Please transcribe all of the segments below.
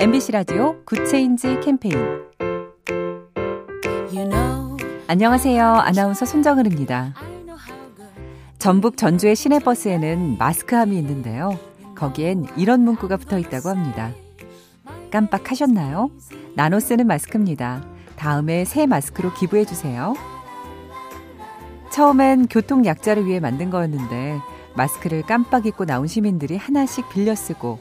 MBC 라디오 Good Change 캠페인 you know, 안녕하세요. 아나운서 손정은입니다. 전북 전주의 시내버스에는 마스크함이 있는데요. 거기엔 이런 문구가 붙어 있다고 합니다. 깜빡하셨나요? 나눠 쓰는 마스크입니다. 다음에 새 마스크로 기부해 주세요. 처음엔 교통 약자를 위해 만든 거였는데 마스크를 깜빡 잊고 나온 시민들이 하나씩 빌려 쓰고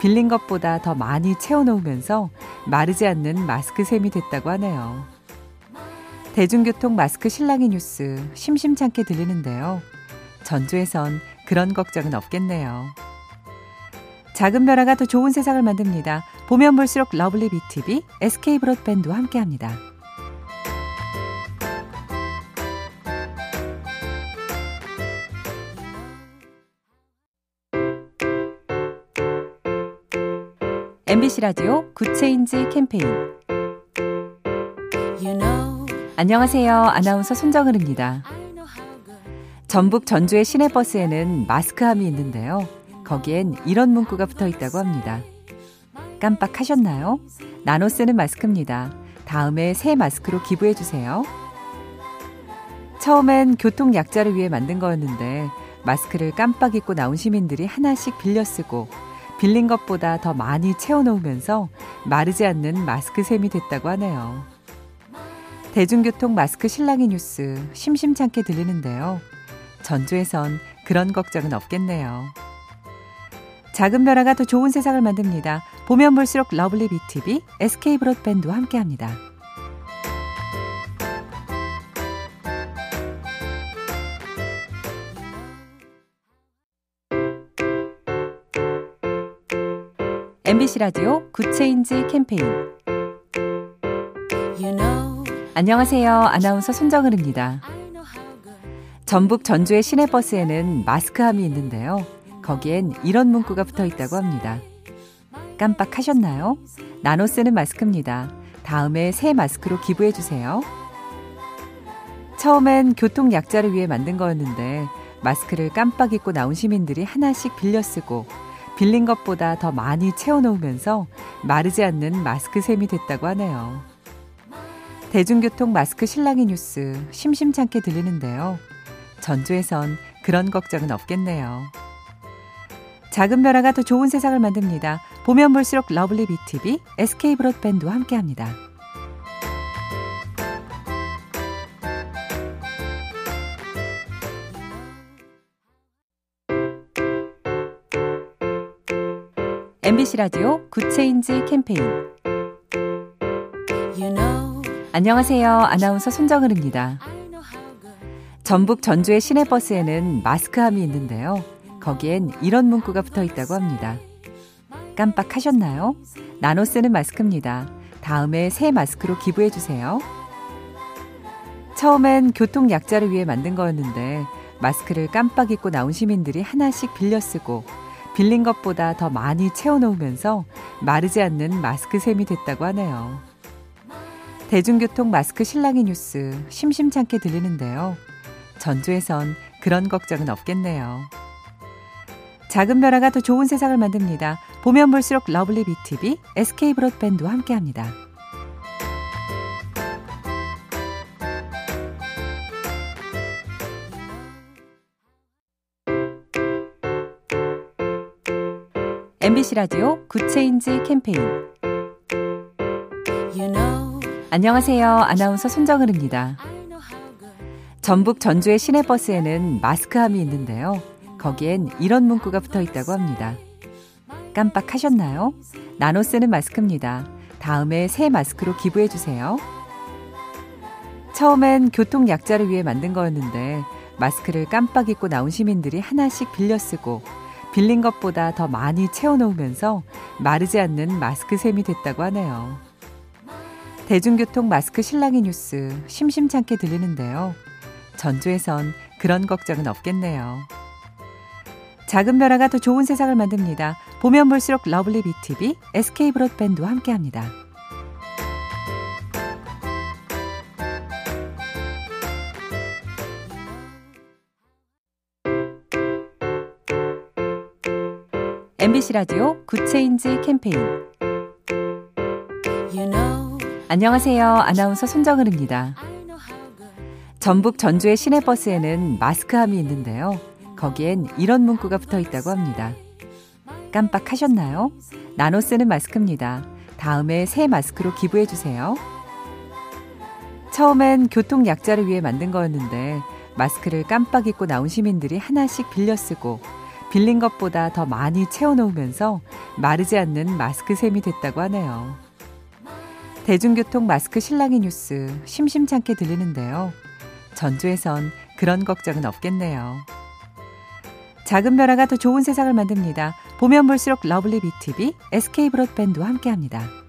빌린 것보다 더 많이 채워놓으면서 마르지 않는 마스크 샘이 됐다고 하네요. 대중교통 마스크 실랑이 뉴스 심심찮게 들리는데요. 전주에선 그런 걱정은 없겠네요. 작은 변화가 더 좋은 세상을 만듭니다. 보면 볼수록 러블리 BTV, SK 브로드밴드와 함께합니다. MBC 라디오 Good Change 캠페인 you know, 안녕하세요. 아나운서 손정은입니다. 전북 전주의 시내버스에는 마스크함이 있는데요. 거기엔 이런 문구가 붙어 있다고 합니다. 깜빡하셨나요? 나눠 쓰는 마스크입니다. 다음에 새 마스크로 기부해 주세요. 처음엔 교통 약자를 위해 만든 거였는데 마스크를 깜빡 잊고 나온 시민들이 하나씩 빌려 쓰고 빌린 것보다 더 많이 채워놓으면서 마르지 않는 마스크 샘이 됐다고 하네요. 대중교통 마스크 실랑이 뉴스 심심찮게 들리는데요. 전주에선 그런 걱정은 없겠네요. 작은 변화가 더 좋은 세상을 만듭니다. 보면 볼수록 러블리 BTV, SK 브로드밴드와 함께합니다. MBC 라디오 Good Change 캠페인 you know, 안녕하세요. 아나운서 손정은입니다. 전북 전주의 시내버스에는 마스크함이 있는데요. 거기엔 이런 문구가 붙어 있다고 합니다. 깜빡하셨나요? 나눠 쓰는 마스크입니다. 다음에 새 마스크로 기부해 주세요. 처음엔 교통 약자를 위해 만든 거였는데 마스크를 깜빡 잊고 나온 시민들이 하나씩 빌려 쓰고 빌린 것보다 더 많이 채워놓으면서 마르지 않는 마스크 샘이 됐다고 하네요. 대중교통 마스크 실랑이 뉴스 심심찮게 들리는데요. 전주에선 그런 걱정은 없겠네요. 작은 변화가 더 좋은 세상을 만듭니다. 보면 볼수록 러블리 BTV, SK 브로드밴드와 함께합니다. MBC 라디오 Good Change 캠페인 you know, 안녕하세요. 아나운서 손정은입니다. 전북 전주의 시내버스에는 마스크함이 있는데요. 거기엔 이런 문구가 붙어 있다고 합니다. 깜빡하셨나요? 나눠 쓰는 마스크입니다. 다음에 새 마스크로 기부해 주세요. 처음엔 교통 약자를 위해 만든 거였는데 마스크를 깜빡 잊고 나온 시민들이 하나씩 빌려 쓰고 빌린 것보다 더 많이 채워놓으면서 마르지 않는 마스크 샘이 됐다고 하네요. 대중교통 마스크 실랑이 뉴스 심심찮게 들리는데요. 전주에선 그런 걱정은 없겠네요. 작은 변화가 더 좋은 세상을 만듭니다. 보면 볼수록 러블리 BTV, SK 브로드밴드와 함께합니다. MBC 라디오 Good Change 캠페인 you know, 안녕하세요. 아나운서 손정은입니다. 전북 전주의 시내버스에는 마스크함이 있는데요. 거기엔 이런 문구가 붙어 있다고 합니다. 깜빡하셨나요? 나눠 쓰는 마스크입니다. 다음에 새 마스크로 기부해 주세요. 처음엔 교통 약자를 위해 만든 거였는데 마스크를 깜빡 잊고 나온 시민들이 하나씩 빌려 쓰고 빌린 것보다 더 많이 채워놓으면서 마르지 않는 마스크 샘이 됐다고 하네요. 대중교통 마스크 실랑이 뉴스 심심찮게 들리는데요. 전주에선 그런 걱정은 없겠네요. 작은 변화가 더 좋은 세상을 만듭니다. 보면 볼수록 러블리 BTV, SK 브로드밴드와 함께합니다. MBC 라디오 Good Change 캠페인 안녕하세요. 아나운서 손정은입니다. 전북 전주의 시내버스에는 마스크함이 있는데요. 거기엔 이런 문구가 붙어 있다고 합니다. 깜빡하셨나요? 나눠 쓰는 마스크입니다. 다음에 새 마스크로 기부해 주세요. 처음엔 교통 약자를 위해 만든 거였는데 마스크를 깜빡 잊고 나온 시민들이 하나씩 빌려 쓰고 빌린 것보다 더 많이 채워 놓으면서 마르지 않는 마스크 샘이 됐다고 하네요. 대중교통 마스크 실랑이 뉴스 심심찮게 들리는데요. 전주에선 그런 걱정은 없겠네요. 작은 변화가 더 좋은 세상을 만듭니다. 보면 볼수록 lovely BTV, SK 브로드밴드와 함께합니다.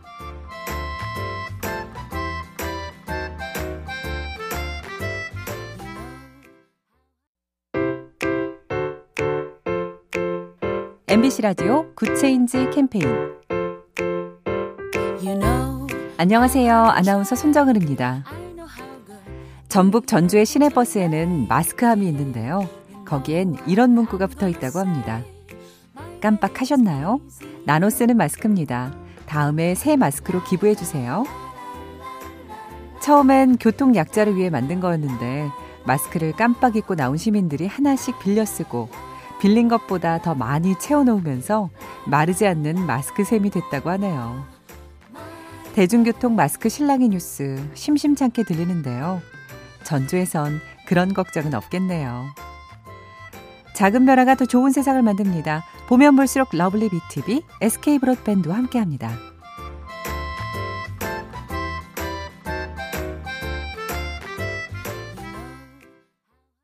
MBC 라디오 Good Change 캠페인 안녕하세요. 아나운서 손정은입니다. 전북 전주의 시내버스에는 마스크함이 있는데요. 거기엔 이런 문구가 붙어 있다고 합니다. 깜빡하셨나요? 나눠 쓰는 마스크입니다. 다음에 새 마스크로 기부해 주세요. 처음엔 교통 약자를 위해 만든 거였는데 마스크를 깜빡 잊고 나온 시민들이 하나씩 빌려 쓰고 빌린 것보다 더 많이 채워 놓으면서 마르지 않는 마스크 샘이 됐다고 하네요. 대중교통 마스크 실랑이 뉴스 심심찮게 들리는데요. 전주에선 그런 걱정은 없겠네요. 작은 변화가 더 좋은 세상을 만듭니다. 보면 볼수록 lovely BTV, SK 브로드밴드와 함께합니다.